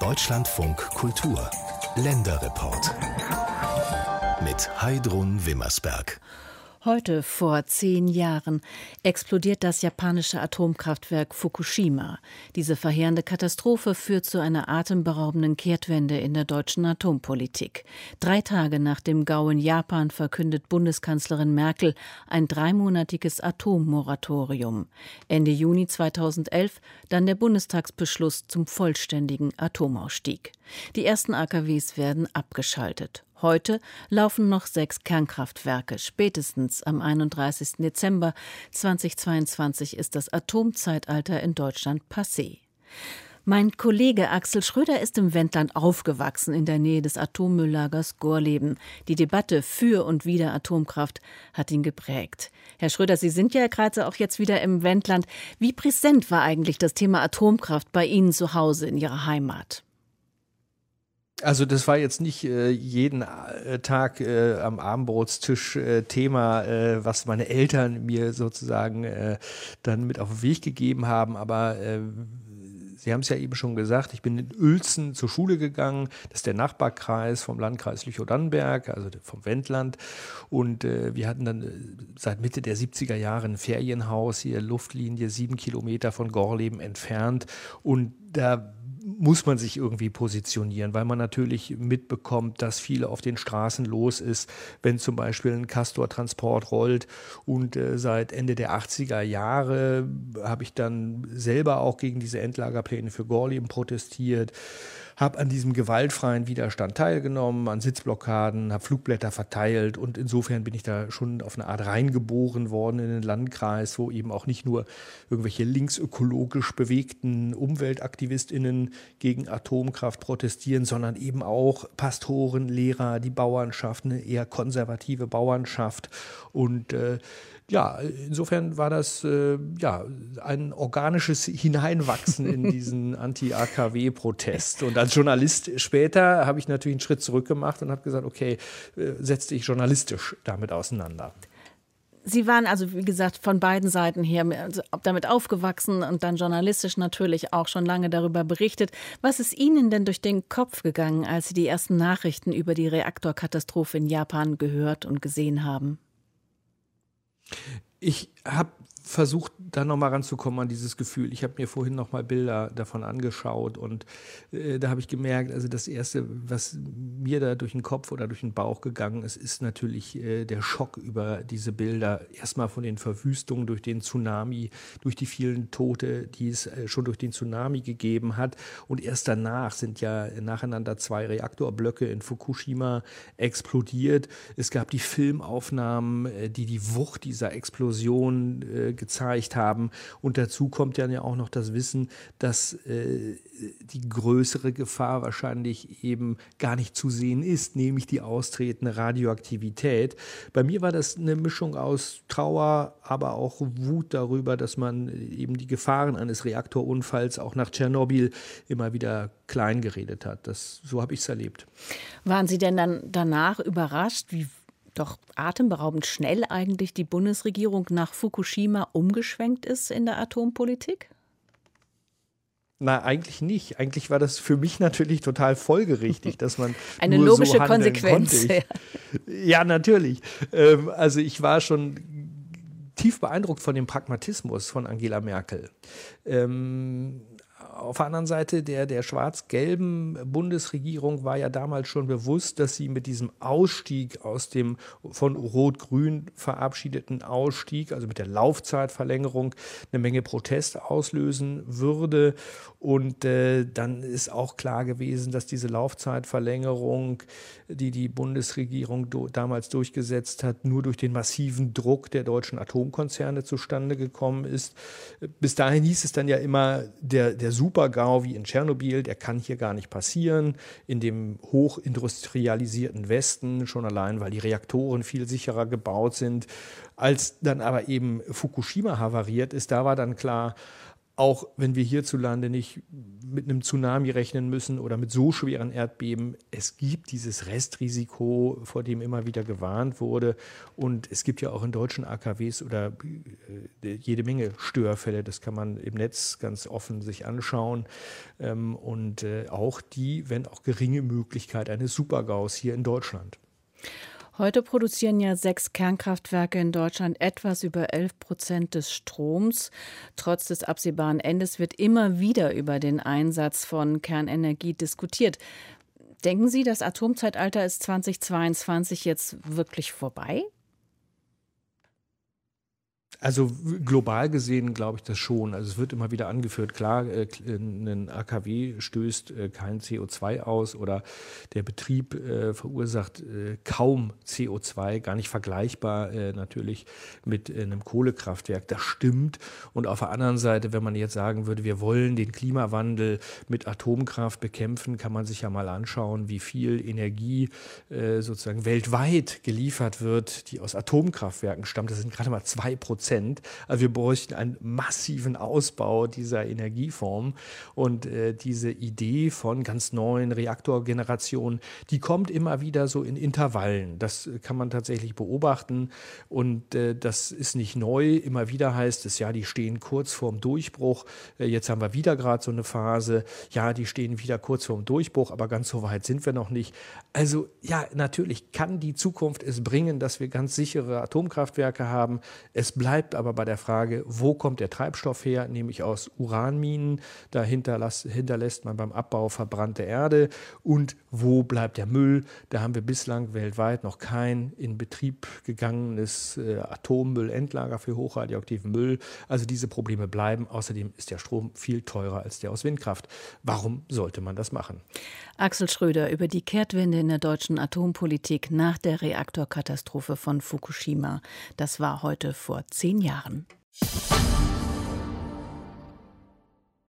Deutschlandfunk Kultur Länderreport mit Heidrun Wimmersberg. Heute vor zehn Jahren explodiert das japanische Atomkraftwerk Fukushima. Diese verheerende Katastrophe führt zu einer atemberaubenden Kehrtwende in der deutschen Atompolitik. Drei Tage nach dem Gau in Japan verkündet Bundeskanzlerin Merkel ein dreimonatiges Atommoratorium. Ende Juni 2011 dann der Bundestagsbeschluss zum vollständigen Atomausstieg. Die ersten AKWs werden abgeschaltet. Heute laufen noch sechs Kernkraftwerke. Spätestens am 31. Dezember 2022 ist das Atomzeitalter in Deutschland passé. Mein Kollege Axel Schröder ist im Wendland aufgewachsen, in der Nähe des Atommülllagers Gorleben. Die Debatte für und wider Atomkraft hat ihn geprägt. Herr Schröder, Sie sind ja gerade auch jetzt wieder im Wendland. Wie präsent war eigentlich das Thema Atomkraft bei Ihnen zu Hause in Ihrer Heimat? Also das war jetzt nicht äh, jeden äh, Tag äh, am Abendbrotstisch äh, Thema, äh, was meine Eltern mir sozusagen dann mit auf den Weg gegeben haben, aber Sie haben es ja eben schon gesagt, ich bin in Uelzen zur Schule gegangen. Das ist der Nachbarkreis vom Landkreis Lüchow-Dannenberg, also vom Wendland. Und äh, wir hatten dann seit Mitte der 70er Jahre ein Ferienhaus hier, Luftlinie sieben Kilometer von Gorleben entfernt. Und da muss man sich irgendwie positionieren, weil man natürlich mitbekommt, dass viel auf den Straßen los ist, wenn zum Beispiel ein Castor-Transport rollt. Und äh, seit Ende der 80er Jahre habe ich dann selber auch gegen diese Endlagerpläne für Gorleben protestiert habe an diesem gewaltfreien Widerstand teilgenommen, an Sitzblockaden, habe Flugblätter verteilt und insofern bin ich da schon auf eine Art reingeboren worden in den Landkreis, wo eben auch nicht nur irgendwelche linksökologisch bewegten UmweltaktivistInnen gegen Atomkraft protestieren, sondern eben auch Pastoren, Lehrer, die Bauernschaft, eine eher konservative Bauernschaft. Und äh, ja, insofern war das äh, ja ein organisches Hineinwachsen in diesen Anti-AKW-Protest. Und als Journalist später habe ich natürlich einen Schritt zurück gemacht und habe gesagt, okay, äh, setz dich journalistisch damit auseinander. Sie waren also, wie gesagt, von beiden Seiten her also damit aufgewachsen und dann journalistisch natürlich auch schon lange darüber berichtet. Was ist Ihnen denn durch den Kopf gegangen, als Sie die ersten Nachrichten über die Reaktorkatastrophe in Japan gehört und gesehen haben? Ich habe versucht, da nochmal ranzukommen an dieses Gefühl. Ich habe mir vorhin nochmal Bilder davon angeschaut und äh, da habe ich gemerkt, also das Erste, was mir da durch den Kopf oder durch den Bauch gegangen ist, ist natürlich äh, der Schock über diese Bilder. Erstmal von den Verwüstungen durch den Tsunami, durch die vielen Tote, die es äh, schon durch den Tsunami gegeben hat. Und erst danach sind ja nacheinander zwei Reaktorblöcke in Fukushima explodiert. Es gab die Filmaufnahmen, äh, die die Wucht dieser Explosion äh, gezeigt haben. Und dazu kommt dann ja auch noch das Wissen, dass äh, die größere Gefahr wahrscheinlich eben gar nicht zu sehen ist, nämlich die austretende Radioaktivität. Bei mir war das eine Mischung aus Trauer, aber auch Wut darüber, dass man eben die Gefahren eines Reaktorunfalls auch nach Tschernobyl immer wieder klein geredet hat. Das, so habe ich es erlebt. Waren Sie denn dann danach überrascht, wie doch atemberaubend schnell eigentlich die Bundesregierung nach Fukushima umgeschwenkt ist in der Atompolitik? Na, eigentlich nicht. Eigentlich war das für mich natürlich total folgerichtig, dass man. Eine logische so Konsequenz. Ja. ja, natürlich. Ähm, also ich war schon tief beeindruckt von dem Pragmatismus von Angela Merkel. Ähm, auf der anderen Seite der, der schwarz-gelben Bundesregierung war ja damals schon bewusst, dass sie mit diesem Ausstieg aus dem von Rot-Grün verabschiedeten Ausstieg, also mit der Laufzeitverlängerung, eine Menge Protest auslösen würde. Und äh, dann ist auch klar gewesen, dass diese Laufzeitverlängerung, die die Bundesregierung do, damals durchgesetzt hat, nur durch den massiven Druck der deutschen Atomkonzerne zustande gekommen ist. Bis dahin hieß es dann ja immer, der, der Super-GAU wie in Tschernobyl, der kann hier gar nicht passieren. In dem hochindustrialisierten Westen, schon allein, weil die Reaktoren viel sicherer gebaut sind. Als dann aber eben Fukushima havariert ist, da war dann klar, auch wenn wir hierzulande nicht mit einem Tsunami rechnen müssen oder mit so schweren Erdbeben. Es gibt dieses Restrisiko, vor dem immer wieder gewarnt wurde. Und es gibt ja auch in deutschen AKWs oder äh, jede Menge Störfälle. Das kann man im Netz ganz offen sich anschauen. Ähm, und äh, auch die, wenn auch geringe Möglichkeit eines Supergaus hier in Deutschland. Heute produzieren ja sechs Kernkraftwerke in Deutschland etwas über 11 Prozent des Stroms. Trotz des absehbaren Endes wird immer wieder über den Einsatz von Kernenergie diskutiert. Denken Sie, das Atomzeitalter ist 2022 jetzt wirklich vorbei? Also global gesehen glaube ich das schon. Also es wird immer wieder angeführt, klar, äh, ein AKW stößt äh, kein CO2 aus oder der Betrieb äh, verursacht kaum CO2, gar nicht vergleichbar natürlich mit einem Kohlekraftwerk. Das stimmt. Und auf der anderen Seite, wenn man jetzt sagen würde, wir wollen den Klimawandel mit Atomkraft bekämpfen, kann man sich ja mal anschauen, wie viel Energie sozusagen weltweit geliefert wird, die aus Atomkraftwerken stammt. Das sind gerade mal zwei Prozent Prozent. Also wir bräuchten einen massiven Ausbau dieser Energieform. Und äh, diese Idee von ganz neuen Reaktorgenerationen, die kommt immer wieder so in Intervallen. Das kann man tatsächlich beobachten. Und äh, das ist nicht neu. Immer wieder heißt es, ja, die stehen kurz vorm Durchbruch. Äh, jetzt haben wir wieder gerade so eine Phase. Ja, die stehen wieder kurz vorm Durchbruch, aber ganz so weit sind wir noch nicht. Also ja, natürlich kann die Zukunft es bringen, dass wir ganz sichere Atomkraftwerke haben. Es bleibt bleibt aber bei der Frage, wo kommt der Treibstoff her, nämlich aus Uranminen. Da hinterlässt man beim Abbau verbrannte Erde. Und wo bleibt der Müll? Da haben wir bislang weltweit noch kein in Betrieb gegangenes äh, Atommüllendlager für hochradioaktiven Müll. Also diese Probleme bleiben. Außerdem ist der Strom viel teurer als der aus Windkraft. Warum sollte man das machen? Axel Schröder über die Kehrtwende in der deutschen Atompolitik nach der Reaktorkatastrophe von Fukushima. Das war heute vor zehn Jahren.